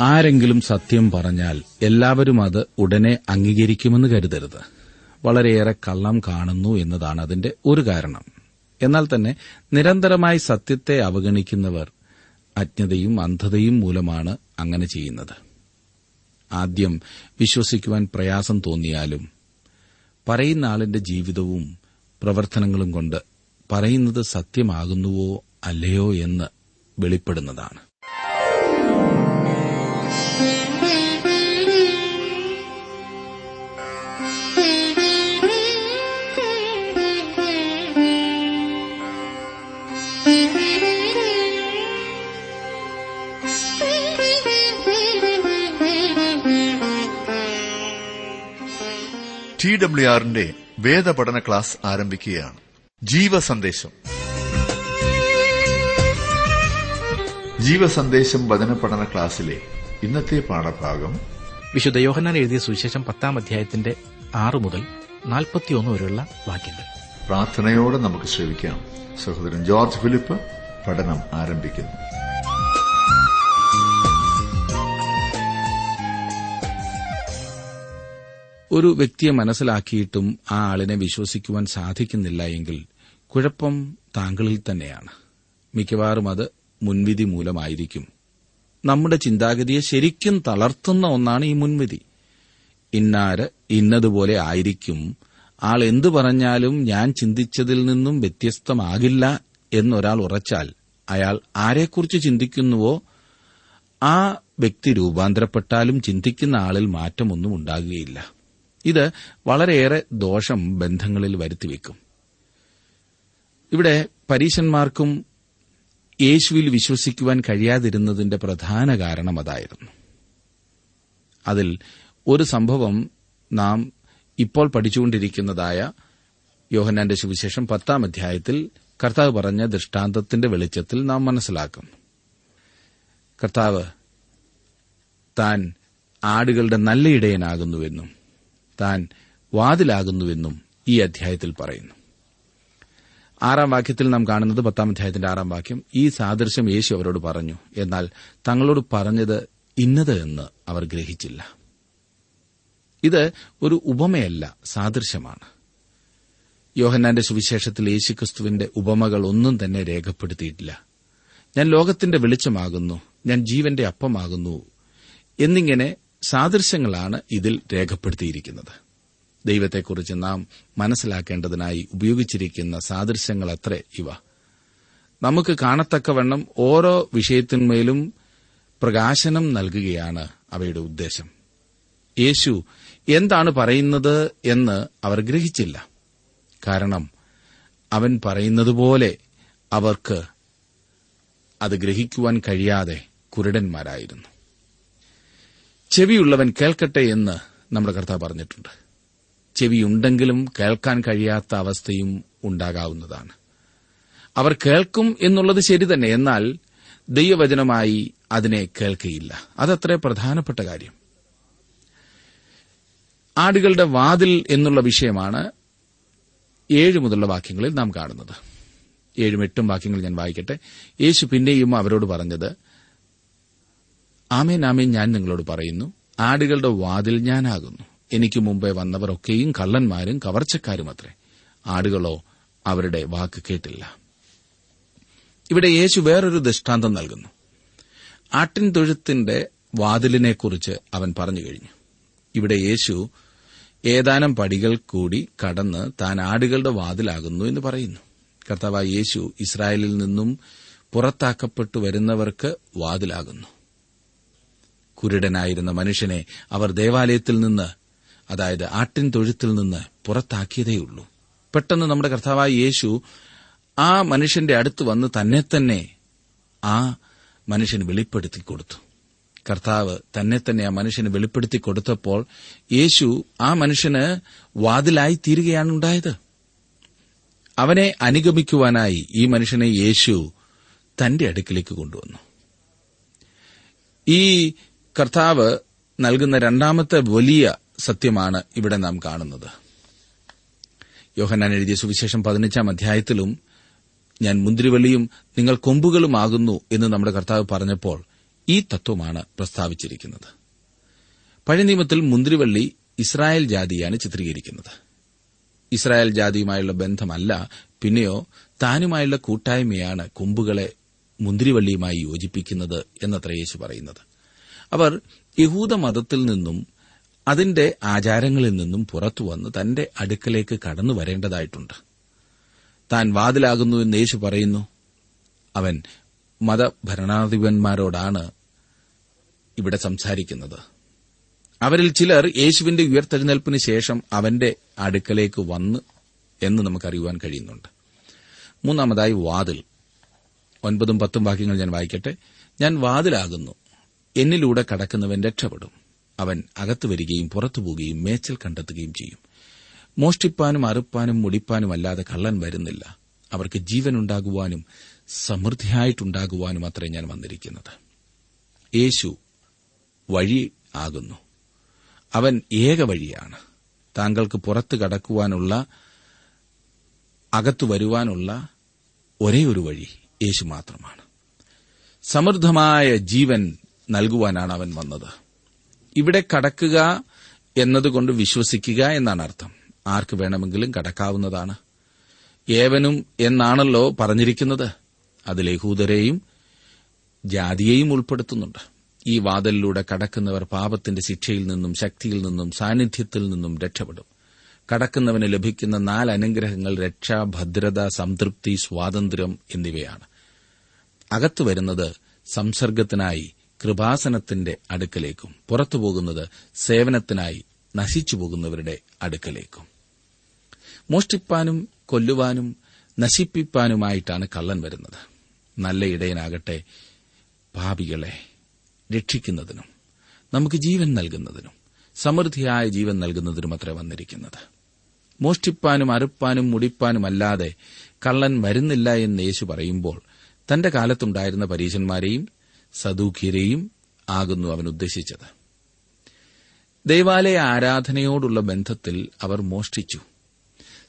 ആരെങ്കിലും സത്യം പറഞ്ഞാൽ എല്ലാവരും അത് ഉടനെ അംഗീകരിക്കുമെന്ന് കരുതരുത്. വളരെയേറെ കള്ളം കാണുന്നു എന്നതാണ് അതിന്റെ ഒരു കാരണം. എന്നാൽ തന്നെ നിരന്തരമായി സത്യത്തെ അവഗണിക്കുന്നവർ അജ്ഞതയും അന്ധതയും മൂലമാണ് അങ്ങനെ ചെയ്യുന്നത്. ആദ്യം വിശ്വസിക്കുവാൻ പ്രയാസം തോന്നിയാലും പറയുന്ന ആളിന്റെ ജീവിതവും പ്രവർത്തനങ്ങളും കൊണ്ട് പറയുന്നത് സത്യമാകുന്നുവോ അല്ലയോ എന്ന് വെളിപ്പെടുന്നതാണ്. ടി ഡബ്ല്യു ആറിന്റെ വേദപഠന ക്ലാസ് ആരംഭിക്കുകയാണ്. ജീവസന്ദേശം. ജീവസന്ദേശം വചന പഠന ക്ലാസ്സിലെ ഇന്നത്തെ പാഠഭാഗം വിശുദ്ധ യോഹന്നാൻ എഴുതിയ സുവിശേഷം പത്താം അധ്യായത്തിന്റെ ആറ് മുതൽ നാൽപ്പത്തിയൊന്ന് വരെയുള്ള വാക്യങ്ങൾ. പ്രാർത്ഥനയോടെ നമുക്ക് ശ്രമിക്കാം സഹോദരൻ ജോർജ് ഫിലിപ്പ് പഠനം ആരംഭിക്കുന്നു. ഒരു വ്യക്തിയെ മനസ്സിലാക്കിയിട്ടും ആ ആളിനെ വിശ്വസിക്കുവാൻ സാധിക്കുന്നില്ല എങ്കിൽ കുഴപ്പം താങ്കളിൽ തന്നെയാണ്. മിക്കവാറും അത് മുൻവിധി മൂലമായിരിക്കും. നമ്മുടെ ചിന്താഗതിയെ ശരിക്കും തളർത്തുന്ന ഒന്നാണ് ഈ മുൻവിധി. ഇന്നാര് ഇന്നതുപോലെ ആയിരിക്കും. ആൾ എന്തു പറഞ്ഞാലും ഞാൻ ചിന്തിച്ചതിൽ നിന്നും വ്യത്യസ്തമാകില്ല എന്നൊരാൾ ഉറച്ചാൽ അയാൾ ആരെക്കുറിച്ച് ചിന്തിക്കുന്നുവോ ആ വ്യക്തി രൂപാന്തരപ്പെട്ടാലും ചിന്തിക്കുന്ന ആളിൽ മാറ്റമൊന്നും ഉണ്ടാകുകയില്ല. ഇത് വളരെയേറെ ദോഷം ബന്ധങ്ങളിൽ വരുത്തിവെക്കും ഇവിടെ പരീശന്മാർക്കും യേശുവിൽ വിശ്വസിക്കുവാൻ കഴിയാതിരുന്നതിന്റെ പ്രധാന കാരണം അതായിരുന്നു. അതിൽ ഒരു സംഭവം നാം ഇപ്പോൾ പഠിച്ചുകൊണ്ടിരിക്കുന്നതായ യോഹന്നാന്റെ സുവിശേഷം പത്താം അധ്യായത്തിൽ കർത്താവ് പറഞ്ഞ ദൃഷ്ടാന്തത്തിന്റെ വെളിച്ചത്തിൽ നാം മനസ്സിലാക്കും. കർത്താവ് താൻ ആടുകളുടെ നല്ല ഇടയനാകുന്നുവെന്നും താൻ വാതിലാകുന്നുവെന്നും ഈ അധ്യായത്തിൽ പറയുന്നു. ആറാം വാക്യത്തിൽ നാം കാണുന്നത് പത്താം അധ്യായത്തിന്റെ ആറാം വാക്യം ഈ സാദൃശ്യം യേശു അവരോട് പറഞ്ഞു എന്നാൽ തങ്ങളോട് പറഞ്ഞത് ഇന്നത് എന്ന് അവർ ഗ്രഹിച്ചില്ല. ഇത് ഒരു ഉപമയല്ല സാദൃശ്യമാണ്. യോഹന്നാന്റെ സുവിശേഷത്തിൽ യേശുക്രിസ്തുവിന്റെ ഉപമകൾ ഒന്നും തന്നെ രേഖപ്പെടുത്തിയിട്ടില്ല. ഞാൻ ലോകത്തിന്റെ വെളിച്ചമാകുന്നു ഞാൻ ജീവന്റെ അപ്പമാകുന്നു എന്നിങ്ങനെ സാദൃശ്യങ്ങളാണ് ഇതിൽ രേഖപ്പെടുത്തിയിരിക്കുന്നത്. ദൈവത്തെക്കുറിച്ച് നാം മനസ്സിലാക്കേണ്ടതിനായി ഉപയോഗിച്ചിരിക്കുന്ന സാദൃശ്യങ്ങളത്രേ ഇവ. നമുക്ക് കാണത്തക്കവണ്ണം ഓരോ വിഷയത്തിന്മേലും പ്രകാശനം നൽകുകയാണ് അവയുടെ ഉദ്ദേശം. യേശു എന്താണ് പറയുന്നത് എന്ന് അവർ ഗ്രഹിച്ചില്ല. കാരണം അവൻ പറയുന്നതുപോലെ അവർക്ക് അത് ഗ്രഹിക്കുവാൻ കഴിയാതെ കുരുടന്മാരായിരുന്നു. ചെവിയുള്ളവൻ കേൾക്കട്ടെ എന്ന് നമ്മുടെ കർത്താവ് പറഞ്ഞിട്ടുണ്ട്. ചെവിയുണ്ടെങ്കിലും കേൾക്കാൻ കഴിയാത്ത അവസ്ഥയും ഉണ്ടാകാവുന്നതാണ്. അവർ കേൾക്കും എന്നുള്ളത് ശരി തന്നെ എന്നാൽ ദൈവവചനമായി അതിനെ കേൾക്കുകയില്ല അതത്ര പ്രധാനപ്പെട്ട കാര്യം. ആടുകളുടെ വാതിൽ എന്നുള്ള വിഷയമാണ് ഏഴ് മുതലുള്ള വാക്യങ്ങളിൽ നാം കാണുന്നത്. ഏഴും എട്ടും വാക്യങ്ങൾ ഞാൻ വായിക്കട്ടെ. യേശു പിന്നെയും അവരോട് പറഞ്ഞത് ആമേൻ ആമേൻ ഞാൻ നിങ്ങളോട് പറയുന്നു. ആടുകളുടെ വാതിൽ ഞാനാകുന്നു. എനിക്ക് മുമ്പേ വന്നവരൊക്കെയും കള്ളന്മാരും കവർച്ചക്കാരുമത്രേ ആടുകളോ അവരുടെ വാക്ക് കേട്ടില്ല. ഇവിടെ യേശു വേറൊരു ദൃഷ്ടാന്തം നൽകുന്നു. ആട്ടിൻ തൊഴുത്തിന്റെ വാതിലിനെക്കുറിച്ച് അവൻ പറഞ്ഞു കഴിഞ്ഞു. ഇവിടെ യേശു ഏതാനും പടികൾ കൂടി കടന്ന് താൻ ആടുകളുടെ വാതിലാകുന്നു എന്ന് പറയുന്നു. കർത്താവ് യേശു ഇസ്രായേലിൽ നിന്നും പുറത്താക്കപ്പെട്ടു വരുന്നവർക്ക് വാതിലാകുന്നു. കുരുടനായിരുന്ന മനുഷ്യനെ അവർ ദേവാലയത്തിൽ നിന്ന് അതായത് ആട്ടിൻ തൊഴുത്തിൽ നിന്ന് പുറത്താക്കിയതേയുള്ളൂ. പെട്ടെന്ന് നമ്മുടെ കർത്താവായ യേശു ആ മനുഷ്യന്റെ അടുത്ത് വന്ന് തന്നെ തന്നെ ആ മനുഷ്യന് വെളിപ്പെടുത്തി കൊടുത്തു. കർത്താവ് തന്നെ തന്നെ ആ മനുഷ്യന് വെളിപ്പെടുത്തി കൊടുത്തപ്പോൾ യേശു ആ മനുഷ്യന് വാതിലായി തീരുകയാണ് ഉണ്ടായത്. അവനെ അനുഗമിക്കുവാനായി ഈ മനുഷ്യനെ യേശു തന്റെ അടുക്കിലേക്ക് കൊണ്ടുവന്നു. ഈ കർത്താവ് നൽകുന്ന രണ്ടാമത്തെ വലിയ സത്യമാണ് ഇവിടെ നാം കാണുന്നത്. യോഹന്നാൻ എഴുതിയ സുവിശേഷം പതിനഞ്ചാം അധ്യായത്തിലും ഞാൻ മുന്തിരിവള്ളിയും നിങ്ങൾ കൊമ്പുകളുമാകുന്നു എന്ന് നമ്മുടെ കർത്താവ് പറഞ്ഞപ്പോൾ ഈ തത്വമാണ് പ്രസ്താവിച്ചിരിക്കുന്നത്. പഴയ നിയമത്തിൽ മുന്തിരിവള്ളി ഇസ്രായേൽ ജാതിയാണ് ചിത്രീകരിക്കുന്നത്. ഇസ്രായേൽ ജാതിയുമായുള്ള ബന്ധമല്ല പിന്നെയോ താനുമായുള്ള കൂട്ടായ്മയാണ് കൊമ്പുകളെ മുന്തിരിവള്ളിയുമായി യോജിപ്പിക്കുന്നത് എന്നത്ര യേശു പറയുന്നത്. അവർ യഹൂദ മതത്തിൽ നിന്നും അതിന്റെ ആചാരങ്ങളിൽ നിന്നും പുറത്തുവന്ന് തന്റെ അടുക്കലേക്ക് കടന്നു വരേണ്ടതായിട്ടുണ്ട്. താൻ വാതിലാകുന്നു എന്ന് യേശു പറയുന്നു. അവൻ മതഭരണാധിപന്മാരോടാണ് ഇവിടെ സംസാരിക്കുന്നത്. അവരിൽ ചിലർ യേശുവിന്റെ ഉയർത്തെഴുന്നേൽപ്പിന് ശേഷം അവന്റെ അടുക്കലേക്ക് വന്ന് എന്ന് നമുക്കറിയുവാൻ കഴിയുന്നുണ്ട്. മൂന്നാമതായി വാതിൽ. ഒൻപതും പത്തും വാക്യങ്ങൾ ഞാൻ വായിക്കട്ടെ. ഞാൻ വാതിലാകുന്നു. എന്നിലൂടെ കടക്കുന്നവൻ രക്ഷപ്പെടും. അവൻ അകത്തു വരികയും പുറത്തു പോവുകയും മേച്ചൽ കണ്ടെത്തുകയും ചെയ്യും. മോഷ്ടിപ്പാനും അറുപ്പാനും മുടിപ്പാനും അല്ലാതെ കള്ളൻ വരുന്നില്ല. അവർക്ക് ജീവനുണ്ടാകുവാനും സമൃദ്ധിയായിട്ടുണ്ടാകുവാനും അത്രേ ഞാൻ വന്നിരിക്കുന്നത്. യേശു വഴി ആകുന്നു. അവൻ ഏക വഴിയാണ്. താങ്കൾക്ക് പുറത്തു കടക്കുവാനുള്ള അകത്തു വരുവാനുള്ള ഒരേ ഒരു വഴി യേശു മാത്രമാണ്. സമൃദ്ധമായ ജീവൻ നൽകുവാനാണ് അവൻ വന്നത്. ഇവിടെ കടക്കുക എന്നതുകൊണ്ട് വിശ്വസിക്കുക എന്നാണ് അർത്ഥം. ആർക്ക് വേണമെങ്കിലും കടക്കാവുന്നതാണ്. ഏവനും എന്നാണല്ലോ പറഞ്ഞിരിക്കുന്നത്. അതിൽ യഹൂദരെയും ജാതിയെയും ഉൾപ്പെടുത്തുന്നുണ്ട്. ഈ വാതിലിലൂടെ കടക്കുന്നവർ പാപത്തിന്റെ ശിക്ഷയിൽ നിന്നും ശക്തിയിൽ നിന്നും സാന്നിധ്യത്തിൽ നിന്നും രക്ഷപ്പെടും. കടക്കുന്നവന് ലഭിക്കുന്ന നാല് അനുഗ്രഹങ്ങൾ രക്ഷ ഭദ്രത സംതൃപ്തി സ്വാതന്ത്ര്യം എന്നിവയാണ്. അകത്തു വരുന്നത് സംസർഗത്തിനായി കൃപാസനത്തിന്റെ അടുക്കലേക്കും. പുറത്തു പോകുന്നത് സേവനത്തിനായി നശിച്ചു പോകുന്നവരുടെ അടുക്കലേക്കും. മോഷ്ടിപ്പാനും കൊല്ലുവാനും നശിപ്പിപ്പാനുമായിട്ടാണ് കള്ളൻ വരുന്നത്. നല്ല ഇടയനാകട്ടെ പാപികളെ രക്ഷിക്കുന്നതിനും നമുക്ക് ജീവൻ നൽകുന്നതിനും സമൃദ്ധിയായ ജീവൻ നൽകുന്നതിനും അത്ര വന്നിരിക്കുന്നത്. മോഷ്ടിപ്പാനും അറുപ്പാനും മുടിപ്പാനുമല്ലാതെ കള്ളൻ വരുന്നില്ല എന്ന് യേശു പറയുമ്പോൾ തന്റെ കാലത്തുണ്ടായിരുന്ന പരീശന്മാരെയും സദൂഖ്യരെയും ആകുന്നു അവൻ ഉദ്ദേശിച്ചത്. ദൈവാലയ ആരാധനയോടുള്ള ബന്ധത്തിൽ അവർ മോഷ്ടിച്ചു.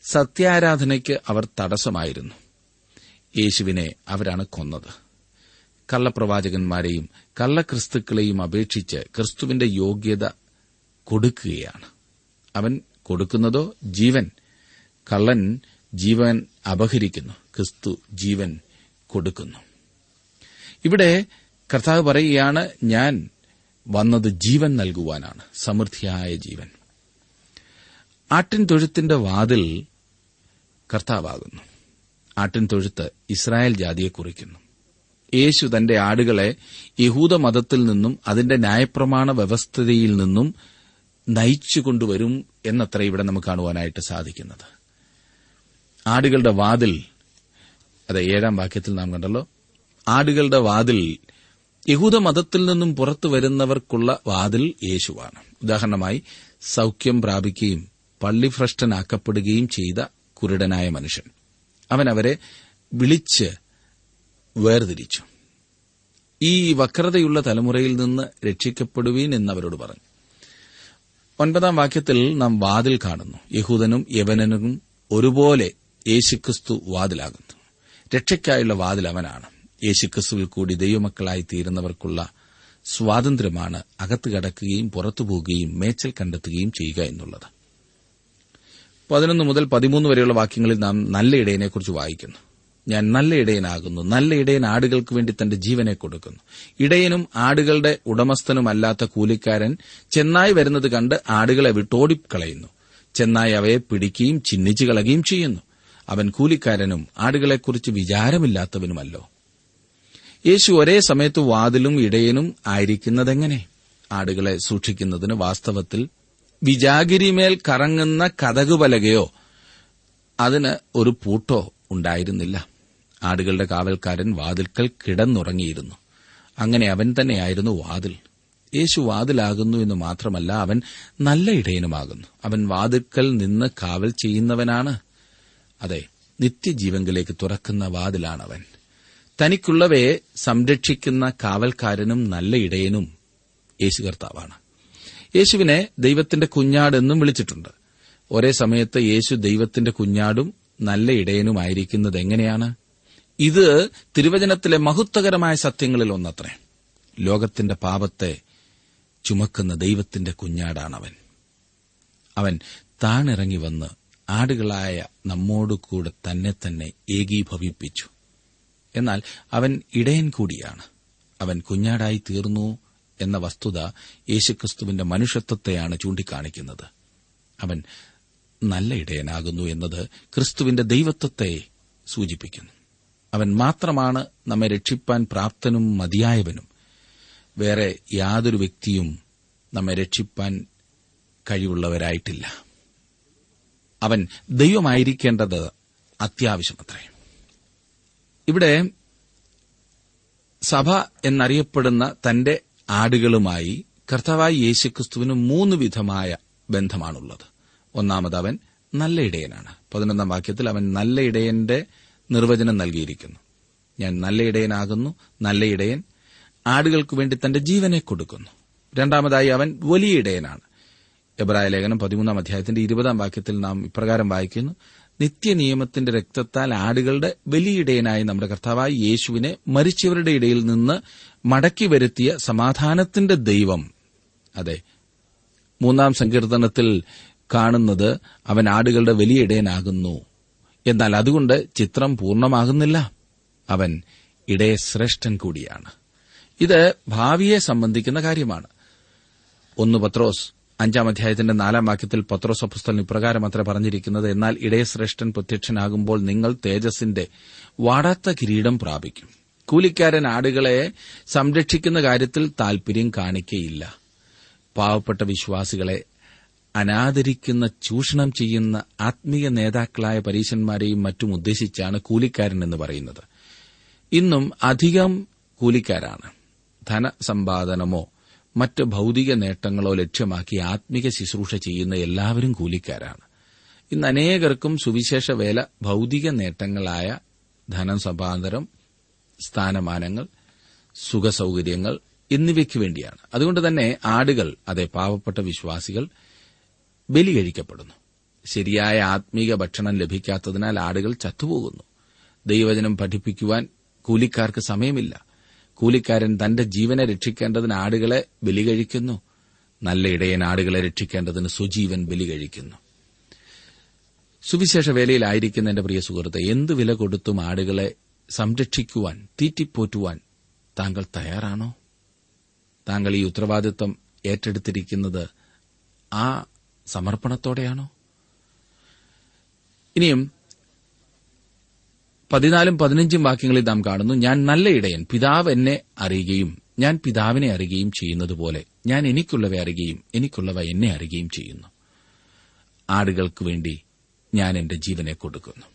സത്യാരാധനയ്ക്ക് അവർ തടസ്സമായിരുന്നു. യേശുവിനെ അവരാണ് കൊന്നത്. കള്ളപ്രവാചകന്മാരെയും കള്ളക്രിസ്തുക്കളെയും അപേക്ഷിച്ച് ക്രിസ്തുവിന്റെ യോഗ്യത കൊടുക്കുകയാണ്. അവൻ കൊടുക്കുന്നതോ ജീവൻ. കള്ളൻ ജീവൻ അപഹരിക്കുന്നു. ക്രിസ്തു ജീവൻ കൊടുക്കുന്നു. ഇവിടെ കർത്താവ് പറയുകയാണ് ഞാൻ വന്നത് ജീവൻ നൽകുവാനാണ് സമൃദ്ധിയായ ജീവൻ. ആട്ടിൻ തൊഴുത്തിന്റെ വാതിൽ കർത്താവാകുന്നു. ആട്ടിൻ തൊഴുത്ത് ഇസ്രായേൽ ജാതിയെ കുറിക്കുന്നു. യേശു തന്റെ ആടുകളെ യഹൂദ മതത്തിൽ നിന്നും അതിന്റെ ന്യായപ്രമാണ വ്യവസ്ഥതയിൽ നിന്നും നയിച്ചു കൊണ്ടുവരും എന്നത്ര ഇവിടെ നമുക്ക് കാണുവാനായിട്ട് സാധിക്കുന്നത്. ആടുകളുടെ വാതിൽ അതെ ഏഴാം വാക്യത്തിൽ നാം കണ്ടല്ലോ ആടുകളുടെ വാതിൽ യഹൂദ മതത്തിൽ നിന്നും പുറത്തു വരുന്നവർക്കുള്ള വാതിൽ യേശുവാണ്. ഉദാഹരണമായി സൌഖ്യം പ്രാപിക്കുകയും പള്ളിഭ്രഷ്ടനാക്കപ്പെടുകയും ചെയ്ത കുരുടനായ മനുഷ്യൻ. അവൻ അവരെ വിളിച്ച് വേർതിരിച്ചു. ഈ വക്രതയുള്ള തലമുറയിൽ നിന്ന് രക്ഷിക്കപ്പെടുവീൻ എന്നവരോട് പറഞ്ഞു. ഒൻപതാം വാക്യത്തിൽ നാം വാതിൽ കാണുന്നു. യഹൂദനും യവനനും ഒരുപോലെ യേശുക്രിസ്തു വാതിലാകുന്നു. രക്ഷയ്ക്കായുള്ള വാതിൽ അവനാണ്. യേശുക്രിസ്തുവിൽ കൂടി ദൈവമക്കളായി തീരുന്നവർക്കുള്ള സ്വാതന്ത്ര്യമാണ് അകത്ത് കടക്കുകയും പുറത്തുപോകുകയും മേച്ചൽ കണ്ടെത്തുകയും ചെയ്യുക എന്നുള്ളത്. പതിനൊന്ന് മുതൽ പതിമൂന്ന് വരെയുള്ള വാക്യങ്ങളിൽ നാം നല്ല ഇടയനെക്കുറിച്ച് വായിക്കുന്നു. ഞാൻ നല്ല ഇടയനാകുന്നു. നല്ല ഇടയൻ ആടുകൾക്ക് വേണ്ടി തന്റെ ജീവനെ കൊടുക്കുന്നു. ഇടയനും ആടുകളുടെ ഉടമസ്ഥനുമല്ലാത്ത കൂലിക്കാരൻ ചെന്നായി വരുന്നത് കണ്ട് ആടുകളെ വിട്ടോടിക്കളയുന്നു. ചെന്നായി അവയെ പിടിക്കുകയും ചിഹ്നിച്ചു കളയുകയും ചെയ്യുന്നു. അവൻ കൂലിക്കാരനും ആടുകളെക്കുറിച്ച് വിചാരമില്ലാത്തവനുമല്ലോ. യേശു ഒരേ സമയത്ത് വാതിലും ഇടയനും ആയിരിക്കുന്നതെങ്ങനെ? ആടുകളെ സൂക്ഷിക്കുന്നതിന് വാസ്തവത്തിൽ വിജാഗിരിമേൽ കറങ്ങുന്ന കഥകുപലകയോ അതിന് ഒരു പൂട്ടോ ഉണ്ടായിരുന്നില്ല. ആടുകളുടെ കാവൽക്കാരൻ വാതിൽക്കൽ കിടന്നുറങ്ങിയിരുന്നു. അങ്ങനെ അവൻ തന്നെയായിരുന്നു വാതിൽ. യേശു വാതിലാകുന്നു എന്ന് മാത്രമല്ല അവൻ നല്ല ഇടയനുമാകുന്നു. അവൻ വാതിൽക്കൽ നിന്ന് കാവൽ ചെയ്യുന്നവനാണ്. അതെ നിത്യജീവങ്കിലേക്ക് തുറക്കുന്ന വാതിലാണവൻ. തനിക്കുള്ളവയെ സംരക്ഷിക്കുന്ന കാവൽക്കാരനും നല്ല ഇടയനും യേശു കർത്താവാണ്. യേശുവിനെ ദൈവത്തിന്റെ കുഞ്ഞാടെന്നും വിളിച്ചിട്ടുണ്ട്. ഒരേ സമയത്ത് യേശു ദൈവത്തിന്റെ കുഞ്ഞാടും നല്ല ഇടയനുമായിരിക്കുന്നത് എങ്ങനെയാണ്? ഇത് തിരുവചനത്തിലെ മഹത്വകരമായ സത്യങ്ങളിൽ ഒന്നത്രേ. ലോകത്തിന്റെ പാപത്തെ ചുമക്കുന്ന ദൈവത്തിന്റെ കുഞ്ഞാടാണവൻ. അവൻ താണിറങ്ങി വന്ന് ആടുകളായ നമ്മോടുകൂടെ തന്നെ തന്നെ ഏകീഭവിപ്പിച്ചു. എന്നാൽ അവൻ ഇടയൻ കൂടിയാണ്. അവൻ കുഞ്ഞാടായി തീർന്നു എന്ന വസ്തുത യേശുക്രിസ്തുവിന്റെ മനുഷ്യത്വത്തെയാണ് ചൂണ്ടിക്കാണിക്കുന്നത്. അവൻ നല്ല ഇടയനാകുന്നു എന്നത് ക്രിസ്തുവിന്റെ ദൈവത്വത്തെ സൂചിപ്പിക്കുന്നു. അവൻ മാത്രമാണ് നമ്മെ രക്ഷിപ്പാൻ പ്രാപ്തനും മതിയായവനും. വേറെ യാതൊരു വ്യക്തിയും നമ്മെ രക്ഷിപ്പാൻ കഴിവുള്ളവരായിട്ടില്ല. അവൻ ദൈവമായിരിക്കേണ്ടത് അത്യാവശ്യമത്രേ. ഇവിടെ സഭ എന്നറിയപ്പെടുന്ന തന്റെ ആടുകളുമായി കർത്താവായി യേശുക്രിസ്തുവിന് മൂന്ന് വിധമായ ബന്ധമാണുള്ളത്. ഒന്നാമത് അവൻ നല്ല ഇടയനാണ്. പതിനൊന്നാം വാക്യത്തിൽ അവൻ നല്ല ഇടയന്റെ നിർവചനം നൽകിയിരിക്കുന്നു. ഞാൻ നല്ല ഇടയനാകുന്നു നല്ല ഇടയൻ ആടുകൾക്ക് വേണ്ടി തന്റെ ജീവനെ കൊടുക്കുന്നു. രണ്ടാമതായി അവൻ വലിയ ഇടയനാണ്. എബ്രായ ലേഖനം പതിമൂന്നാം അധ്യായത്തിന്റെ ഇരുപതാം വാക്യത്തിൽ നാം ഇപ്രകാരം വായിക്കുന്നു. നിത്യനിയമത്തിന്റെ രക്തത്താൽ ആടുകളുടെ വലിയ ഇടയനായി നമ്മുടെ കർത്താവായ യേശുവിനെ മരിച്ചവരുടെ ഇടയിൽ നിന്ന് മടക്കി വരുത്തിയ സമാധാനത്തിന്റെ ദൈവം. അതെ മൂന്നാം സങ്കീർത്തനത്തിൽ കാണുന്നത് അവൻ ആടുകളുടെ വലിയിടയനാകുന്നു എന്നാൽ അതുകൊണ്ട് ചിത്രം പൂർണമാകുന്നില്ല. അവൻ ഇടയശ്രേഷ്ഠൻ കൂടിയാണ്. ഇത് ഭാവിയെ സംബന്ധിക്കുന്ന കാര്യമാണ്. ഒന്ന് പത്രോസ് അഞ്ചാം അധ്യായത്തിന്റെ നാലാം വാക്യത്തിൽ പത്രോസ് അപ്പസ്തലൻ ഇപ്രകാരം അത്ര പറഞ്ഞിരിക്കുന്നത് എന്നാൽ ഇടയശ്രേഷ്ഠൻ പ്രത്യക്ഷനാകുമ്പോൾ നിങ്ങൾ തേജസിന്റെ വാടാത്ത കിരീടം പ്രാപിക്കും. കൂലിക്കാരൻ ആടുകളെ സംരക്ഷിക്കുന്ന കാര്യത്തിൽ താൽപര്യം കാണിക്കയില്ല. പാവപ്പെട്ട വിശ്വാസികളെ അനാദരിക്കുന്ന ചൂഷണം ചെയ്യുന്ന ആത്മീയ നേതാക്കളായ പരീശന്മാരെയും മറ്റും ഉദ്ദേശിച്ചാണ് കൂലിക്കാരൻ എന്ന് പറയുന്നത്. ഇന്നും അധികം കൂലിക്കാരാണ്. ധനസമ്പാദനമോ മറ്റ് ഭൌതിക നേട്ടങ്ങളോ ലക്ഷ്യമാക്കി ആത്മിക ശുശ്രൂഷ ചെയ്യുന്ന എല്ലാവരും കൂലിക്കാരാണ്. ഇന്ന് അനേകർക്കും സുവിശേഷ വേല ഭൌതിക നേട്ടങ്ങളായ ധനം സമ്പാദനം സ്ഥാനമാനങ്ങൾ സുഖസൌകര്യങ്ങൾ എന്നിവയ്ക്ക് വേണ്ടിയാണ്. അതുകൊണ്ട് തന്നെ ആടുകൾ അതെ പാവപ്പെട്ട വിശ്വാസികൾ ബലി കഴിക്കപ്പെടുന്നു ശരിയായ ആത്മീക ഭക്ഷണം ലഭിക്കാത്തതിനാൽ ആടുകൾ ചത്തുപോകുന്നു. ദൈവവചനം പഠിപ്പിക്കുവാൻ കൂലിക്കാർക്ക് സമയമില്ല. കൂലിക്കാരൻ തന്റെ ജീവനെ രക്ഷിക്കേണ്ടതിന് ആടുകളെ ബലി കഴിക്കുന്നു. നല്ല ഇടയൻ ആടുകളെ രക്ഷിക്കേണ്ടതിന് സുജീവൻ ബലി കഴിക്കുന്നു. സുവിശേഷ വേലയിലായിരിക്കുന്ന എന്റെ പ്രിയ സുഹൃത്തെ എന്ത് വില കൊടുത്തും ആടുകളെ സംരക്ഷിക്കുവാൻ തീറ്റിപ്പോറ്റുവാൻ താങ്കൾ തയ്യാറാണോ? താങ്കൾ ഈ ഉത്തരവാദിത്വം ഏറ്റെടുത്തിരിക്കുന്നത് ആ സമർപ്പണത്തോടെയാണോ? ഇനിയും പതിനാലും പതിനഞ്ചും വാക്യങ്ങളിൽ നാം കാണുന്നു ഞാൻ നല്ല ഇടയൻ പിതാവ് എന്നെ അറിയുകയും ഞാൻ പിതാവിനെ അറിയുകയും ചെയ്യുന്നതുപോലെ ഞാൻ എനിക്കുള്ളവ അറിയുകയും എനിക്കുള്ളവ എന്നെ അറിയുകയും ചെയ്യുന്നു. ആടുകൾക്ക് വേണ്ടി ഞാൻ എന്റെ ജീവനെ കൊടുക്കുന്നു.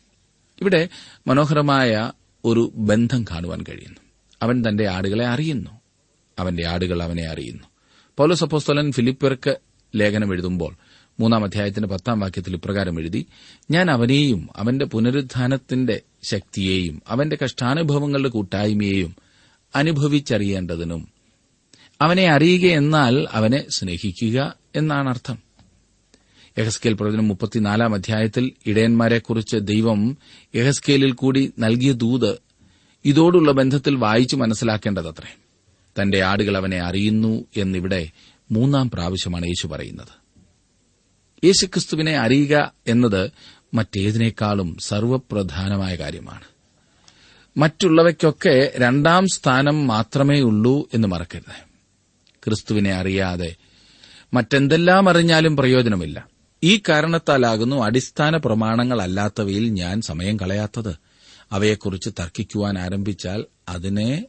ഇവിടെ മനോഹരമായ ഒരു ബന്ധം കാണുവാൻ കഴിയുന്നു. അവൻ തന്റെ ആടുകളെ അറിയുന്നു. അവന്റെ ആടുകൾ അവനെ അറിയുന്നു. പൗലോസ് ഫിലിപ്പർക്ക് ലേഖനം എഴുതുമ്പോൾ മൂന്നാം അധ്യായത്തിന്റെ പത്താം വാക്യത്തിൽ ഇപ്രകാരം എഴുതി ഞാൻ അവനെയും അവന്റെ പുനരുത്ഥാനത്തിന്റെ ശക്തിയെയും അവന്റെ കഷ്ടാനുഭവങ്ങളുടെ കൂട്ടായ്മയെയും അനുഭവിച്ചറിയേണ്ടതിനും അവനെ അറിയുക എന്നാൽ അവനെ സ്നേഹിക്കുക എന്നാണ് അർത്ഥം. യഹസ്കേൽ പ്രവചനം മുപ്പത്തിനാലാം അധ്യായത്തിൽ ഇടയന്മാരെക്കുറിച്ച് ദൈവം യഹസ്കേലിൽ കൂടി നൽകിയ ദൂത് ഇതോടുള്ള ബന്ധത്തിൽ വായിച്ചു മനസ്സിലാക്കേണ്ടതത്രേ. തന്റെ ആടുകൾ അവനെ അറിയുന്നു എന്നിവിടെ മൂന്നാം പ്രാവശ്യമാണ് യേശു പറയുന്നത്. യേശുക്രിസ്തുവിനെ അറിയുക എന്നത് മറ്റേതിനേക്കാളും സർവപ്രധാനമായ കാര്യമാണ്. മറ്റുള്ളവയ്ക്കൊക്കെ രണ്ടാം സ്ഥാനം മാത്രമേ ഉള്ളൂ എന്ന് മറക്കരുത്. ക്രിസ്തുവിനെ അറിയാതെ മറ്റെന്തെല്ലാം അറിഞ്ഞാലും പ്രയോജനമില്ല. ഈ കാരണത്താലാകുന്നു അടിസ്ഥാന പ്രമാണങ്ങളല്ലാത്തവയിൽ ഞാൻ സമയം കളയാത്തത്. അവയെക്കുറിച്ച് തർക്കിക്കുവാൻ ആരംഭിച്ചാൽ അതിനെ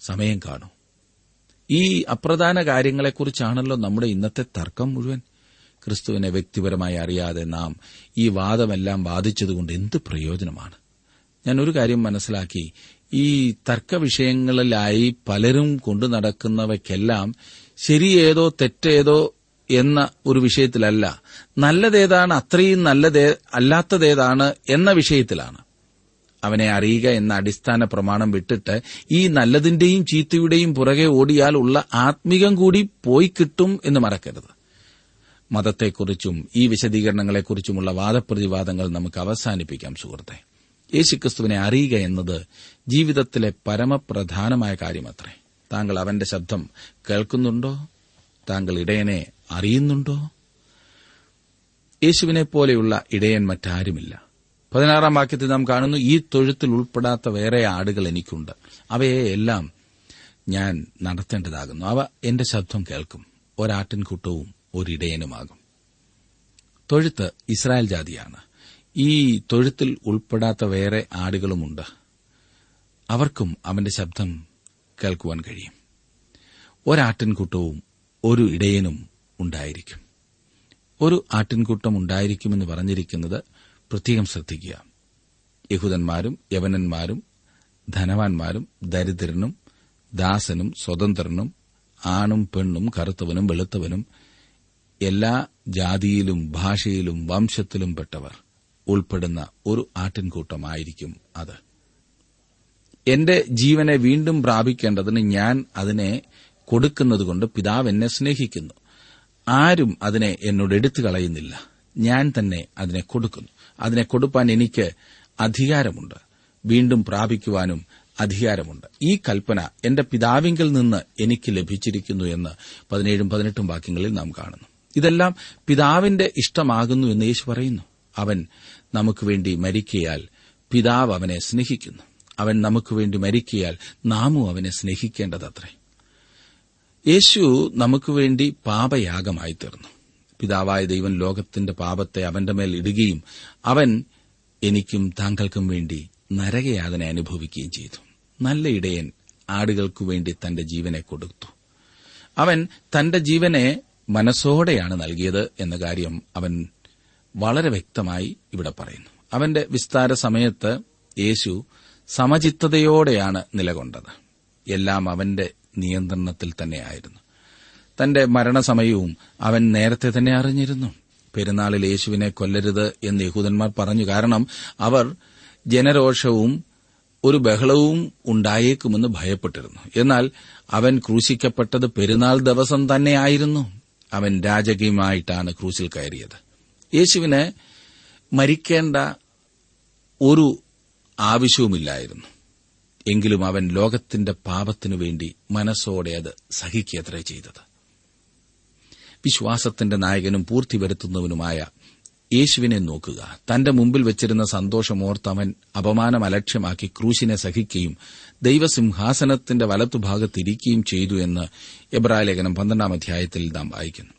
സമയം കാണും. ഈ അപ്രധാന കാര്യങ്ങളെക്കുറിച്ചാണല്ലോ നമ്മുടെ ഇന്നത്തെ തർക്കം മുഴുവൻ. ക്രിസ്തുവിനെ വ്യക്തിപരമായി അറിയാതെ നാം ഈ വാദമെല്ലാം വാദിച്ചതുകൊണ്ട് എന്ത് പ്രയോജനമാണ്? ഞാൻ ഒരു കാര്യം മനസ്സിലാക്കി. ഈ തർക്ക വിഷയങ്ങളിലായി പലരും കൊണ്ടു നടക്കുന്നവയ്ക്കെല്ലാം ശരിയേതോ തെറ്റേതോ എന്ന ഒരു വിഷയത്തിലല്ല നല്ലതേതാണ് അത്രയും നല്ലതേ അല്ലാത്തതേതാണ് എന്ന വിഷയത്തിലാണ്. അവനെ അറിയുക എന്ന അടിസ്ഥാന പ്രമാണം വിട്ടിട്ട് ഈ നല്ലതിന്റെയും ചീത്തയുടെയും പുറകെ ഓടിയാൽ ഉള്ള ആത്മികം കൂടി പോയി കിട്ടും എന്ന് മറക്കരുത്. മതത്തെക്കുറിച്ചും ഈ വിശദീകരണങ്ങളെക്കുറിച്ചുമുള്ള വാദപ്രതിവാദങ്ങൾ നമുക്ക് അവസാനിപ്പിക്കാം സുഹൃത്തെ. യേശുക്രിസ്തുവിനെ അറിയുക എന്നത് ജീവിതത്തിലെ പരമപ്രധാനമായ കാര്യമത്രേ. താങ്കൾ അവന്റെ ശബ്ദം കേൾക്കുന്നുണ്ടോ? താങ്കൾ ഇടയനെ അറിയുന്നുണ്ടോ? യേശുവിനെ പോലെയുള്ള ഇടയൻ മറ്റാരുമില്ല. പതിനാറാം വാക്യത്തിൽ നാം കാണുന്നു ഈ തൊഴുത്തിൽ ഉൾപ്പെടാത്ത വേറെ ആടുകൾ എനിക്കുണ്ട്. അവയെ എല്ലാം ഞാൻ നടത്തേണ്ടതാകുന്നു. അവ എന്റെ ശബ്ദം കേൾക്കും. ഒരാട്ടിൻകൂട്ടവും ഒരിടയനുമാകും. തൊഴുത്ത് ഇസ്രായേൽ ജാതിയാണ്. ഈ തൊഴുത്തിൽ ഉൾപ്പെടാത്ത വേറെ ആടുകളുമുണ്ട്. അവർക്കും അവന്റെ ശബ്ദം കേൾക്കുവാൻ കഴിയും. ഒരാട്ടിൻകൂട്ടവും ഒരു ഇടയനും ഉണ്ടായിരിക്കും. ഒരു ആട്ടിൻകൂട്ടം ഉണ്ടായിരിക്കുമെന്ന് പറഞ്ഞിരിക്കുന്നത് പ്രത്യേകം ശ്രദ്ധിക്കുക. യഹൂദന്മാരും യവനന്മാരും ധനവാന്മാരും ദരിദ്രനും ദാസനും സ്വതന്ത്രനും ആണും പെണ്ണും കറുത്തവനും വെളുത്തവനും എല്ലാ ജാതിയിലും ഭാഷയിലും വംശത്തിലും പെട്ടവർ ഉൾപ്പെടുന്ന ഒരു ആട്ടിൻകൂട്ടമായിരിക്കും അത്. എന്റെ ജീവനെ വീണ്ടും പ്രാപിക്കേണ്ടതിന് ഞാൻ അതിനെ കൊടുക്കുന്നതുകൊണ്ട് പിതാവ് എന്നെ സ്നേഹിക്കുന്നു. ആരും അതിനെ എന്നോട് എടുത്തു കളയുന്നില്ല. ഞാൻ തന്നെ അതിനെ കൊടുക്കുന്നു. അതിനെ കൊടുപ്പാൻ എനിക്ക് അധികാരമുണ്ട്. വീണ്ടും പ്രാപിക്കുവാനും അധികാരമുണ്ട്. ഈ കൽപ്പന എന്റെ പിതാവിങ്കിൽ നിന്ന് എനിക്ക് ലഭിച്ചിരിക്കുന്നു എന്ന് പതിനേഴും പതിനെട്ടും വാക്യങ്ങളിൽ നാം കാണുന്നു. ഇതെല്ലാം പിതാവിന്റെ ഇഷ്ടമാകുന്നു എന്ന് യേശു പറയുന്നു. അവൻ നമുക്ക് വേണ്ടി മരിക്കയാൽ പിതാവ് അവനെ സ്നേഹിക്കുന്നു. അവൻ നമുക്ക് വേണ്ടി മരിക്കയാൽ നാമും അവനെ സ്നേഹിക്കേണ്ടതത്രേ. യേശു നമുക്ക് വേണ്ടി പാപയാഗമായി തീർന്നു പിതാവായ ദൈവൻ ലോകത്തിന്റെ പാപത്തെ അവന്റെ മേൽ ഇടുകയും അവൻ എനിക്കും താങ്കൾക്കും വേണ്ടി നരകയാതന അനുഭവിക്കുകയും ചെയ്തു. നല്ല ഇടയൻ ആടുകൾക്കു വേണ്ടി തന്റെ ജീവനെ കൊടുത്തു. അവൻ തന്റെ ജീവനെ മനസ്സോടെയാണ് നൽകിയത് എന്ന കാര്യം അവൻ വളരെ വ്യക്തമായി ഇവിടെ പറയുന്നു. അവന്റെ വിസ്താര സമയത്ത് യേശു സമചിത്തതയോടെയാണ് നിലകൊണ്ടത്. എല്ലാം അവന്റെ നിയന്ത്രണത്തിൽ തന്നെയായിരുന്നു തന്റെ മരണസമയവും അവൻ നേരത്തെ തന്നെ അറിഞ്ഞിരുന്നു. പെരുന്നാളിൽ യേശുവിനെ കൊല്ലരുത് എന്ന് യഹൂദന്മാർ പറഞ്ഞു. കാരണം അവർ ജനരോഷവും ഒരു ബഹളവും ഉണ്ടായേക്കുമെന്ന് ഭയപ്പെട്ടിരുന്നു. എന്നാൽ അവൻ ക്രൂശിക്കപ്പെട്ടത് പെരുന്നാൾ ദിവസം തന്നെയായിരുന്നു അവൻ രാജകീയമായിട്ടാണ് ക്രൂസിൽ കയറിയത്. യേശുവിന് മരിക്കേണ്ട ഒരു ആവശ്യവുമില്ലായിരുന്നു. എങ്കിലും അവൻ ലോകത്തിന്റെ പാപത്തിനു വേണ്ടി മനസ്സോടെ അത് സഹിക്കത്രേ ചെയ്തത്. വിശ്വാസത്തിന്റെ നായകനും പൂർത്തി വരുത്തുന്നവനുമായ യേശുവിനെ നോക്കുക. തന്റെ മുമ്പിൽ വെച്ചിരുന്ന സന്തോഷമോർത്ത് അവൻ അപമാനം അലക്ഷ്യമാക്കി ക്രൂശിനെ സഹിക്കുകയും ദൈവസിംഹാസനത്തിന്റെ വലത്തുഭാഗത്തിരിക്കുകയും ചെയ്തു എന്ന് എബ്രാലേഖനം പന്ത്രണ്ടാം അധ്യായത്തിൽ നാം വായിക്കുന്നു.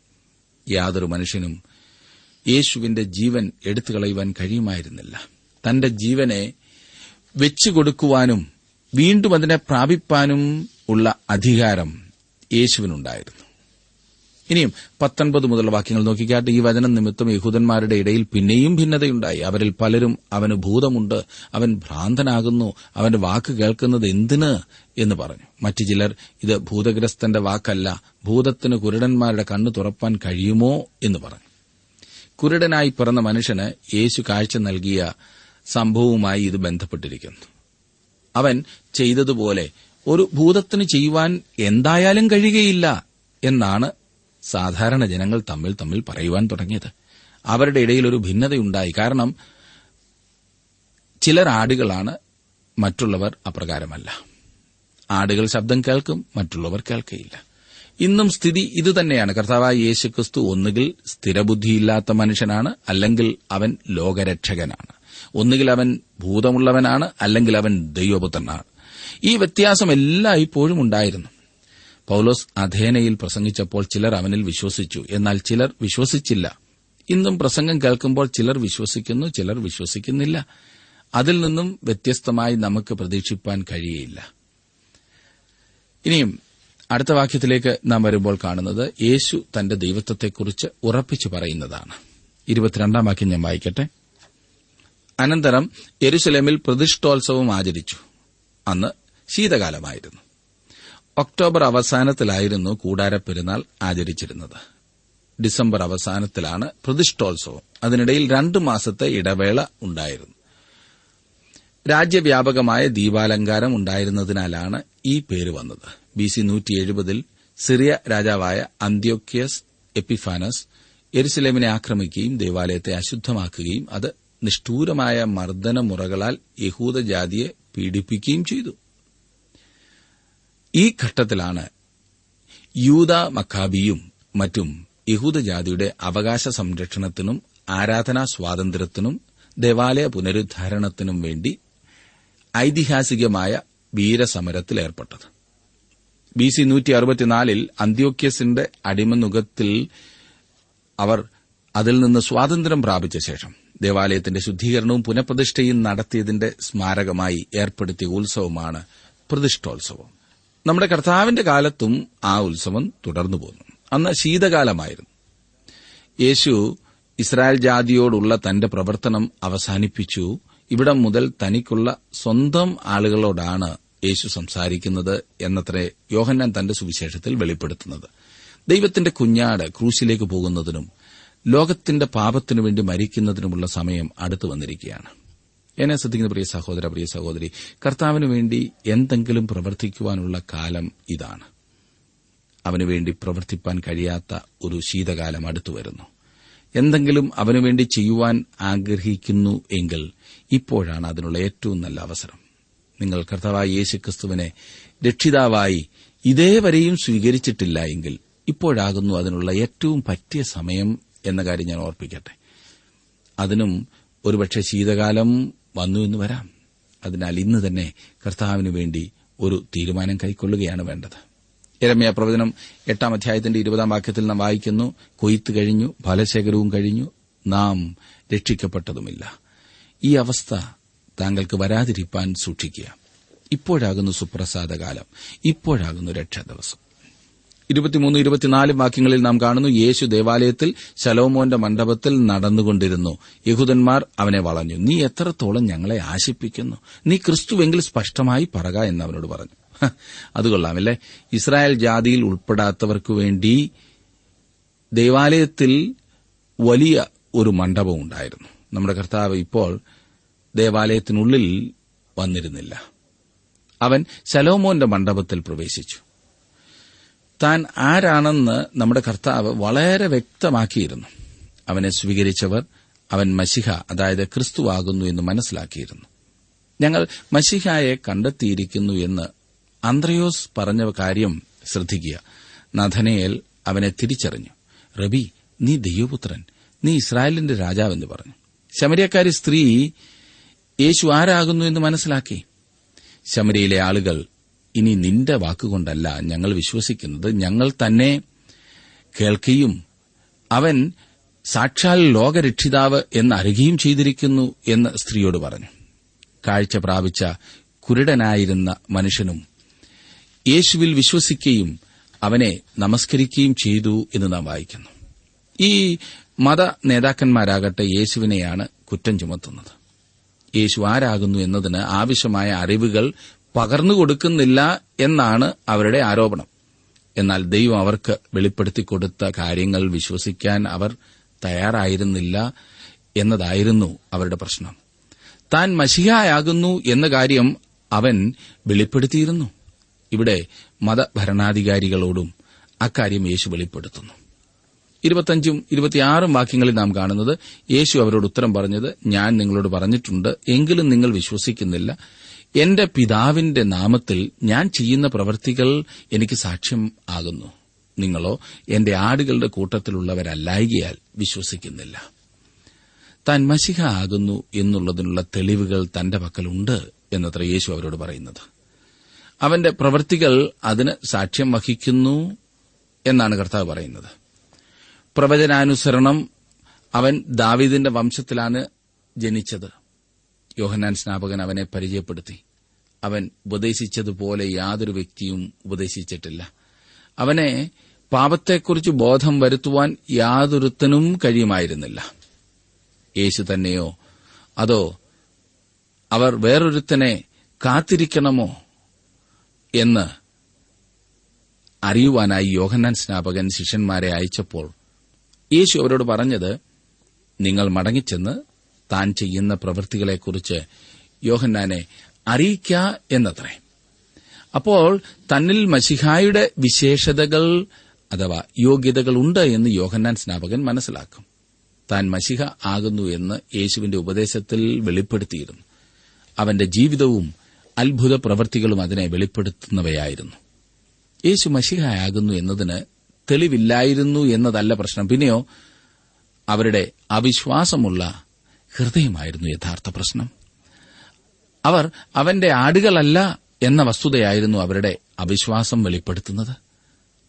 യാതൊരു മനുഷ്യനും യേശുവിന്റെ ജീവൻ എടുത്തുകളയുവാൻ കഴിയുമായിരുന്നില്ല. തന്റെ ജീവനെ വെച്ചുകൊടുക്കുവാനും വീണ്ടും അതിനെ പ്രാപിപ്പാനും ഉള്ള അധികാരം യേശുവിനുണ്ടായിരുന്നു. ഇനിയും പത്തൊൻപത് മുതൽ വാക്യങ്ങൾ നോക്കിക്കാട്ട്. ഈ വചനം നിമിത്തം യഹൂദന്മാരുടെ ഇടയിൽ പിന്നെയും ഭിന്നതയുണ്ടായി. അവരിൽ പലരും അവന് ഭൂതമുണ്ട് അവൻ ഭ്രാന്തനാകുന്നു അവന്റെ വാക്ക് കേൾക്കുന്നത് എന്തിന് എന്ന് പറഞ്ഞു. മറ്റു ചിലർ ഇത് ഭൂതഗ്രസ്തന്റെ വാക്കല്ല ഭൂതത്തിന് കുരുടന്മാരുടെ കണ്ണു തുറപ്പാൻ കഴിയുമോ എന്ന് പറഞ്ഞു. കുരുടനായി പിറന്ന മനുഷ്യന് യേശു കാഴ്ച നൽകിയ സംഭവവുമായി ഇത് ബന്ധപ്പെട്ടിരിക്കുന്നു. അവൻ ചെയ്തതുപോലെ ഒരു ഭൂതത്തിന് ചെയ്യുവാൻ എന്തായാലും കഴിയുകയില്ല എന്നാണ് സാധാരണ ജനങ്ങൾ തമ്മിൽ തമ്മിൽ പറയുവാൻ തുടങ്ങിയത്. അവരുടെ ഇടയിൽ ഒരു ഭിന്നതയുണ്ടായി. കാരണം ചിലർ ആടുകളാണ് മറ്റുള്ളവർ അപ്രകാരമല്ല. ആടുകൾ ശബ്ദം കേൾക്കും മറ്റുള്ളവർ കേൾക്കയില്ല. ഇന്നും സ്ഥിതി ഇതുതന്നെയാണ് കർത്താവായ യേശുക്രിസ്തു ഒന്നുകിൽ സ്ഥിരബുദ്ധിയില്ലാത്ത മനുഷ്യനാണ് അല്ലെങ്കിൽ അവൻ ലോകരക്ഷകനാണ്. ഒന്നുകിൽ അവൻ ഭൂതമുള്ളവനാണ് അല്ലെങ്കിൽ അവൻ ദൈവപുത്രനാണ്. ഈ വ്യത്യാസം എല്ലാം ഇപ്പോഴും ഉണ്ടായിരുന്നു. പൌലോസ് അധേനയിൽ പ്രസംഗിച്ചപ്പോൾ ചിലർ അവനിൽ വിശ്വസിച്ചു. എന്നാൽ ചിലർ വിശ്വസിച്ചില്ല. ഇന്നും പ്രസംഗം കേൾക്കുമ്പോൾ ചിലർ വിശ്വസിക്കുന്നു ചിലർ വിശ്വസിക്കുന്നില്ല. അതിൽ നിന്നും വ്യത്യസ്തമായി നമുക്ക് പ്രതീക്ഷിപ്പാൻ കഴിയില്ല ഇനിയും അടുത്ത വാക്യത്തിലേക്ക് നാം വരുമ്പോൾ കാണുന്നത് യേശു തന്റെ ദൈവത്വത്തെക്കുറിച്ച് ഉറപ്പിച്ചു പറയുന്നതാണ്. വാക്യം ഞാൻ വായിക്കട്ടെ. അനന്തരം യെരുസലേമിൽ പ്രതിഷ്ഠോത്സവം ആചരിച്ചു. അന്ന് ശീതകാലമായിരുന്നു. ഒക്ടോബർ അവസാനത്തിലായിരുന്നു കൂടാര പെരുന്നാൾ ആചരിച്ചിരുന്നത്. ഡിസംബർ അവസാനത്തിലാണ് പ്രതിഷ്ഠോത്സവം. അതിനിടയിൽ രണ്ടു മാസത്തെ ഇടവേള ഉണ്ടായിരുന്നു. രാജ്യവ്യാപകമായ ദീപാലങ്കാരം ഉണ്ടായിരുന്നതിനാലാണ് ഈ പേര് വന്നത്. ബി സി നൂറ്റി എഴുപതിൽ സിറിയ രാജാവായ അന്ത്യോക്യസ് എപ്പിഫാനസ് എരുസലേമിനെ ആക്രമിക്കുകയും ദേവാലയത്തെ അശുദ്ധമാക്കുകയും അത് നിഷ്ഠൂരമായ മർദ്ദനമുറകളാൽ യഹൂദജാതിയെ പീഡിപ്പിക്കുകയും ചെയ്തു. ഈ ഘട്ടത്തിലാണ് യൂത മക്കാബിയും മറ്റും യഹൂദജാതിയുടെ അവകാശ സംരക്ഷണത്തിനും ആരാധനാ സ്വാതന്ത്ര്യത്തിനും ദേവാലയ പുനരുദ്ധാരണത്തിനും വേണ്ടി ഐതിഹാസികമായ വീരസമരത്തിലേർപ്പെട്ടത്. ബി സി നൂറ്റി അറുപത്തിനാലിൽ അന്ത്യോക്യസിന്റെ അടിമനുഖത്തിൽ അവർ അതിൽ നിന്ന് സ്വാതന്ത്ര്യം പ്രാപിച്ച ശേഷം ദേവാലയത്തിന്റെ ശുദ്ധീകരണവും പുനഃപ്രതിഷ്ഠയും നടത്തിയതിന്റെ സ്മാരകമായി ഏർപ്പെടുത്തിയ ഉത്സവമാണ് പ്രതിഷ്ഠോത്സവം. നമ്മുടെ കർത്താവിന്റെ കാലത്തും ആ ഉത്സവം തുടർന്നു പോന്നു. അന്ന് ശീതകാലമായിരുന്നു. യേശു ഇസ്രായേൽ ജാതിയോടുള്ള തന്റെ പ്രവർത്തനം അവസാനിപ്പിച്ചു. ഇവിടം മുതൽ തനിക്കുള്ള സ്വന്തം ആളുകളോടാണ് യേശു സംസാരിക്കുന്നത് എന്നത്രേ യോഹന്നാൻ തന്റെ സുവിശേഷത്തിൽ വെളിപ്പെടുത്തുന്നത്. ദൈവത്തിന്റെ കുഞ്ഞാട് ക്രൂശിലേക്ക് പോകുന്നതിനും ലോകത്തിന്റെ പാപത്തിനു വേണ്ടി മരിക്കുന്നതിനുമുള്ള സമയം അടുത്തു വന്നിരിക്കുകയാണ്. എന്നെ ശ്രദ്ധിക്കുന്ന പ്രിയ സഹോദര പ്രിയ സഹോദരി കർത്താവിന് വേണ്ടി എന്തെങ്കിലും പ്രവർത്തിക്കുവാനുള്ള കാലം ഇതാണ്. അവനുവേണ്ടി പ്രവർത്തിപ്പാൻ കഴിയാത്ത ഒരു ശീതകാലം അടുത്തു വരുന്നു. എന്തെങ്കിലും അവനുവേണ്ടി ചെയ്യുവാൻ ആഗ്രഹിക്കുന്നു എങ്കിൽ ഇപ്പോഴാണ് അതിനുള്ള ഏറ്റവും നല്ല അവസരം. നിങ്ങൾ കർത്താവായ യേശുക്രിസ്തുവിനെ രക്ഷിതാവായി ഇതേവരെയും സ്വീകരിച്ചിട്ടില്ല എങ്കിൽ ഇപ്പോഴാകുന്നു അതിനുള്ള ഏറ്റവും പറ്റിയ സമയം എന്ന കാര്യം ഞാൻ ഓർപ്പിക്കട്ടെ. അതിനും ഒരുപക്ഷെ ശീതകാലം വന്നു എന്ന് വരാം. അതിനാൽ ഇന്ന് തന്നെ കർത്താവിന് വേണ്ടി ഒരു തീരുമാനം കൈക്കൊള്ളുകയാണ് വേണ്ടത്. ഇരമ്യ പ്രവചനം എട്ടാം അധ്യായത്തിന്റെ ഇരുപതാം വാക്യത്തിൽ നാം വായിക്കുന്നു കൊയ്ത്ത് കഴിഞ്ഞു ഫലശേഖരവും കഴിഞ്ഞു നാം രക്ഷിക്കപ്പെട്ടതുമില്ല. ഈ അവസ്ഥ താങ്കൾക്ക് വരാതിരിപ്പാൻ സൂക്ഷിക്കുക. ഇപ്പോഴാകുന്നു സുപ്രസാദകാലം ഇപ്പോഴാകുന്നു രക്ഷാ ദിവസം. ഇരുപത്തിമൂന്ന് ഇരുപത്തിനാല് വാക്യങ്ങളിൽ നാം കാണുന്നു യേശു ദേവാലയത്തിൽ ശലോമോന്റെ മണ്ഡപത്തിൽ നടന്നുകൊണ്ടിരുന്നു. യഹൂദന്മാർ അവനെ വളഞ്ഞു. നീ എത്രത്തോളം ഞങ്ങളെ ആശിപ്പിക്കുന്നു? നീ ക്രിസ്തുവെങ്കിൽ സ്പഷ്ടമായി പറക എന്ന് അവനോട് പറഞ്ഞു അത് കൊള്ളാമല്ലേ? ഇസ്രായേൽ ജാതിയിൽ ഉൾപ്പെടാത്തവർക്കു വേണ്ടി ദേവാലയത്തിൽ വലിയ ഒരു മണ്ഡപം ഉണ്ടായിരുന്നു. നമ്മുടെ കർത്താവ് ഇപ്പോൾ ദേവാലയത്തിനുള്ളിൽ വന്നിരുന്നില്ല. അവൻ ശലോമോന്റെ മണ്ഡപത്തിൽ പ്രവേശിച്ചു. താൻ ആരാണെന്ന് നമ്മുടെ കർത്താവ് വളരെ വ്യക്തമാക്കിയിരുന്നു. അവനെ സ്വീകരിച്ചവർ അവൻ മഷിഹ അതായത് ക്രിസ്തുവാകുന്നു എന്ന് മനസ്സിലാക്കിയിരുന്നു. ഞങ്ങൾ മഷിഹായെ കണ്ടെത്തിയിരിക്കുന്നു എന്ന് അന്ത്രയോസ് പറഞ്ഞ കാര്യം ശ്രദ്ധിക്കുക. നഥനയേൽ അവനെ തിരിച്ചറിഞ്ഞു. റബി നീ ദൈവപുത്രൻ. നീ ഇസ്രായേലിന്റെ രാജാവെന്ന് പറഞ്ഞു. ശമരിയക്കാരി സ്ത്രീ യേശു ആരാകുന്നു എന്ന് മനസ്സിലാക്കി. ശമരിയിലെ ആളുകൾ ഇനി നിന്റെ വാക്കുകൊണ്ടല്ല ഞങ്ങൾ വിശ്വസിക്കുന്നത്. ഞങ്ങൾ തന്നെ കേൾക്കുകയും അവൻ സാക്ഷാൽ ലോകരക്ഷിതാവ് എന്ന് അറിയുകയും ചെയ്തിരിക്കുന്നു എന്ന് സ്ത്രീയോട് പറഞ്ഞു. കാഴ്ച പ്രാപിച്ച കുരുടനായിരുന്ന മനുഷ്യനും യേശുവിൽ വിശ്വസിക്കുകയും അവനെ നമസ്കരിക്കുകയും ചെയ്തു എന്ന് നാം വായിക്കുന്നു. ഈ മത നേതാക്കന്മാരാകട്ടെ യേശുവിനെയാണ് കുറ്റം ചുമത്തുന്നത്. യേശു ആരാകുന്നു എന്നതിന് ആവശ്യമായ അറിവുകൾ പകർന്നു കൊടുക്കുന്നില്ല എന്നാണ് അവരുടെ ആരോപണം. എന്നാൽ ദൈവം അവർക്ക് വെളിപ്പെടുത്തി കൊടുത്ത കാര്യങ്ങൾ വിശ്വസിക്കാൻ അവർ തയ്യാറായിരുന്നില്ല എന്നതായിരുന്നു അവരുടെ പ്രശ്നം. താൻ മഷിഹായാകുന്നു എന്ന കാര്യം അവൻ വെളിപ്പെടുത്തിയിരുന്നു. ഇവിടെ മതഭരണാധികാരികളോടും അക്കാര്യം യേശു വെളിപ്പെടുത്തുന്നു. ഇരുപത്തഞ്ചും ഇരുപത്തിയാറും വാക്യങ്ങളിൽ നാം കാണുന്നത് യേശു അവരോട് ഉത്തരം പറഞ്ഞത് ഞാൻ നിങ്ങളോട് പറഞ്ഞിട്ടുണ്ട് എങ്കിലും നിങ്ങൾ വിശ്വസിക്കുന്നില്ല. എന്റെ പിതാവിന്റെ നാമത്തിൽ ഞാൻ ചെയ്യുന്ന പ്രവൃത്തികൾ എനിക്ക് സാക്ഷ്യം ആകുന്നു. നിങ്ങളോ എന്റെ ആടുകളുടെ കൂട്ടത്തിലുള്ളവരല്ലായികയാൽ വിശ്വസിക്കുന്നില്ല. താൻ മഷിഹ ആകുന്നു എന്നുള്ളതിനുള്ള തെളിവുകൾ തന്റെ പക്കലുണ്ട് എന്നത്ര യേശു അവരോട് പറയുന്നത്. അവന്റെ പ്രവൃത്തികൾ അതിന് സാക്ഷ്യം വഹിക്കുന്നു എന്നാണ് കർത്താവ് പറയുന്നത്. പ്രവചനാനുസരണം അവൻ ദാവീദിന്റെ വംശത്തിലാണ് ജനിച്ചത്. യോഹന്നാൻ സ്നാപകൻ അവനെ പരിചയപ്പെടുത്തി. അവൻ ഉപദേശിച്ചതുപോലെ യാതൊരു വ്യക്തിയും ഉപദേശിച്ചിട്ടില്ല. അവനെ പാപത്തെക്കുറിച്ച് ബോധം വരുത്തുവാൻ യാതൊരുത്തനും കഴിയുമായിരുന്നില്ല. യേശു തന്നെയോ? അതോ അവർ വേറൊരുത്തനെ കാത്തിരിക്കണമോ എന്ന് അറിയുവാനായി യോഹന്നാൻ സ്നാപകൻ ശിഷ്യന്മാരെ അയച്ചപ്പോൾ യേശു അവരോട് പറഞ്ഞത് നിങ്ങൾ മടങ്ങിച്ചെന്ന് താൻ ചെയ്യുന്ന പ്രവൃത്തികളെക്കുറിച്ച് യോഹന്നാനെ അറിയിക്ക എന്നത്രേ. അപ്പോൾ തന്നിൽ മഷിഹായുടെ വിശേഷതകൾ അഥവാ യോഗ്യതകൾ ഉണ്ട് എന്ന് യോഹന്നാൻ സ്നാപകൻ മനസ്സിലാക്കും. താൻ മഷിഹ ആകുന്നു എന്ന് യേശുവിന്റെ ഉപദേശത്തിൽ വെളിപ്പെടുത്തിയിരുന്നു. അവന്റെ ജീവിതവും അത്ഭുത പ്രവൃത്തികളും അതിനെ വെളിപ്പെടുത്തുന്നവയായിരുന്നു. യേശു മഷിഹയാകുന്നു എന്നതിന് തെളിവില്ലായിരുന്നു എന്നതല്ല പ്രശ്നം. പിന്നെയോ അവരുടെ അവിശ്വാസമുള്ള ഹൃദയമായിരുന്നു യഥാർത്ഥ പ്രശ്നം. അവർ അവന്റെ ആടുകളല്ല എന്ന വസ്തുതയായിരുന്നു അവരുടെ അവിശ്വാസം വെളിപ്പെടുത്തുന്നത്.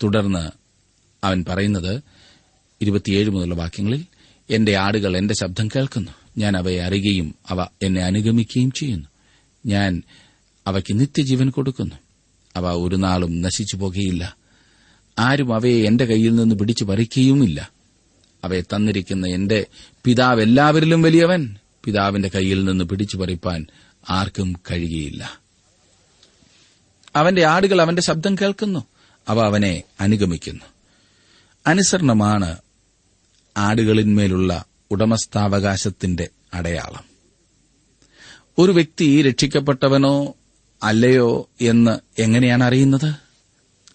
തുടർന്ന് അവൻ പറയുന്നത് ഇരുപത്തിയേഴ് മുതലുള്ള വാക്യങ്ങളിൽ എന്റെ ആടുകൾ എന്റെ ശബ്ദം കേൾക്കുന്നു. ഞാൻ അവയെ അറിയുകയും അവ എന്നെ അനുഗമിക്കുകയും ചെയ്യുന്നു. ഞാൻ അവയ്ക്ക് നിത്യജീവൻ കൊടുക്കുന്നു. അവ ഒരു നാളും നശിച്ചു പോകുകയില്ല. ആരും അവയെ എന്റെ കയ്യിൽ നിന്ന് പിടിച്ചു പറിക്കുകയുമില്ല. അവയെ തന്നിരിക്കുന്ന എന്റെ പിതാവ് എല്ലാവരിലും വലിയവൻ പിതാവിന്റെ കയ്യിൽ നിന്ന് പിടിച്ചു പറിപ്പാൻ ആർക്കും കഴിയുകയില്ല. അവന്റെ ആടുകൾ അവന്റെ ശബ്ദം കേൾക്കുന്നു. അവ അവനെ അനുഗമിക്കുന്നു. അനുസരണമാണ് ആടുകളിന്മേലുള്ള ഉടമസ്ഥാവകാശത്തിന്റെ അടയാളം. ഒരു വ്യക്തി രക്ഷിക്കപ്പെട്ടവനോ അല്ലയോ എന്ന് എങ്ങനെയാണ് അറിയുന്നത്?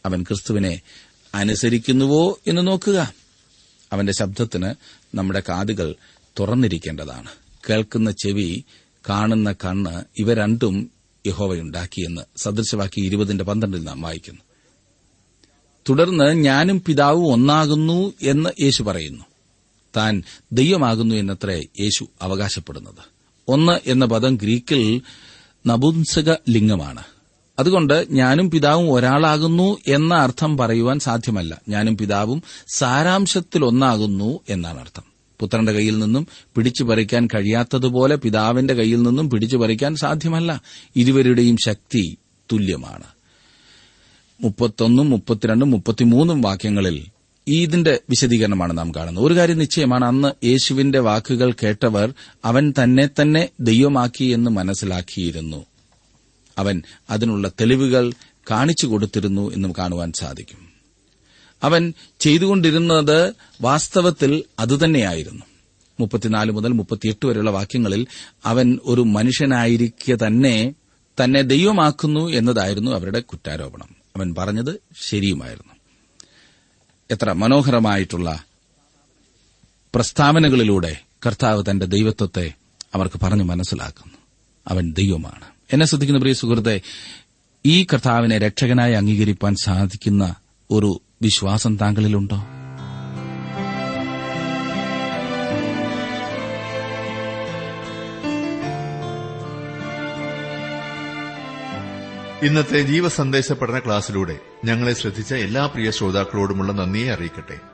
അവൻ ക്രിസ്തുവിനെ അനുസരിക്കുന്നുവോ എന്ന് നോക്കുക. അവന്റെ ശബ്ദത്തിന് നമ്മുടെ കാതുകൾ തുറന്നിരിക്കേണ്ടതാണ്. കേൾക്കുന്ന ചെവി കാണുന്ന കണ്ണ് ഇവ രണ്ടും യഹോവയുണ്ടാക്കിയെന്ന് സദൃശവാക്കി ഇരുപതിന്റെ പന്ത്രണ്ടിൽ നാം വായിക്കുന്നു. തുടർന്ന് ഞാനും പിതാവും ഒന്നാകുന്നു എന്ന് യേശു പറയുന്നു. താൻ ദൈവമാകുന്നു എന്നത്രേ യേശു അവകാശപ്പെടുന്നത്. ഒന്ന് എന്ന പദം ഗ്രീക്കിൽ നപുംസക ലിംഗമാണ് അതുകൊണ്ട് ഞാനും പിതാവും ഒരാളാകുന്നു എന്ന അർത്ഥം പറയുവാൻ സാധ്യമല്ല. ഞാനും പിതാവും സാരാംശത്തിൽ ഒന്നാകുന്നു എന്നാണ് അർത്ഥം. പുത്രന്റെ കയ്യിൽ നിന്നും പിടിച്ചു പറിക്കാൻ കഴിയാത്തതുപോലെ പിതാവിന്റെ കയ്യിൽ നിന്നും പിടിച്ചു പറിക്കാൻ സാധ്യമല്ല. ഇരുവരുടെയും ശക്തി തുല്യമാണ്. മുപ്പത്തൊന്നും മുപ്പത്തിരണ്ടും മുപ്പത്തിമൂന്നും വാക്യങ്ങളിൽ ഇതിന്റെ വിശദീകരണമാണ് നാം കാണുന്നത്. ഒരു കാര്യം നിശ്ചയമാണ്. അന്ന് യേശുവിന്റെ വാക്കുകൾ കേട്ടവർ അവൻ തന്നെ തന്നെ ദൈവമാക്കി എന്ന് മനസ്സിലാക്കിയിരുന്നു. അവൻ അതിനുള്ള തെളിവുകൾ കാണിച്ചു കൊടുത്തിരുന്നു എന്നും കാണുവാൻ സാധിക്കും. അവൻ ചെയ്തുകൊണ്ടിരുന്നത് വാസ്തവത്തിൽ അതുതന്നെയായിരുന്നു. മുപ്പത്തിനാല് മുതൽ മുപ്പത്തിയെട്ട് വരെയുള്ള വാക്യങ്ങളിൽ അവൻ ഒരു മനുഷ്യനായിരിക്കെ തന്നെ തന്നെ ദൈവമാക്കുന്നു എന്നതായിരുന്നു അവരുടെ കുറ്റാരോപണം. അവൻ പറഞ്ഞത് ശരിയുമായിരുന്നു. എത്ര മനോഹരമായിട്ടുള്ള പ്രസ്താവനകളിലൂടെ കർത്താവ് തന്റെ ദൈവത്വത്തെ അവർക്ക് പറഞ്ഞു മനസ്സിലാക്കുന്നു. അവൻ ദൈവമാണ്. എന്നെ ശ്രദ്ധിക്കുന്ന പ്രിയ സുഹൃത്തെ ഈ കർത്താവിനെ രക്ഷകനായി അംഗീകരിക്കാൻ സാധിക്കുന്ന ഒരു വിശ്വാസം താങ്കളിലുണ്ടോ? ഇന്നത്തെ ജീവസന്ദേശ പഠന ക്ലാസ്സിലൂടെ ഞങ്ങളെ ശ്രദ്ധിച്ച എല്ലാ പ്രിയ ശ്രോതാക്കളോടുമുള്ള നന്ദിയെ അറിയിക്കട്ടെ.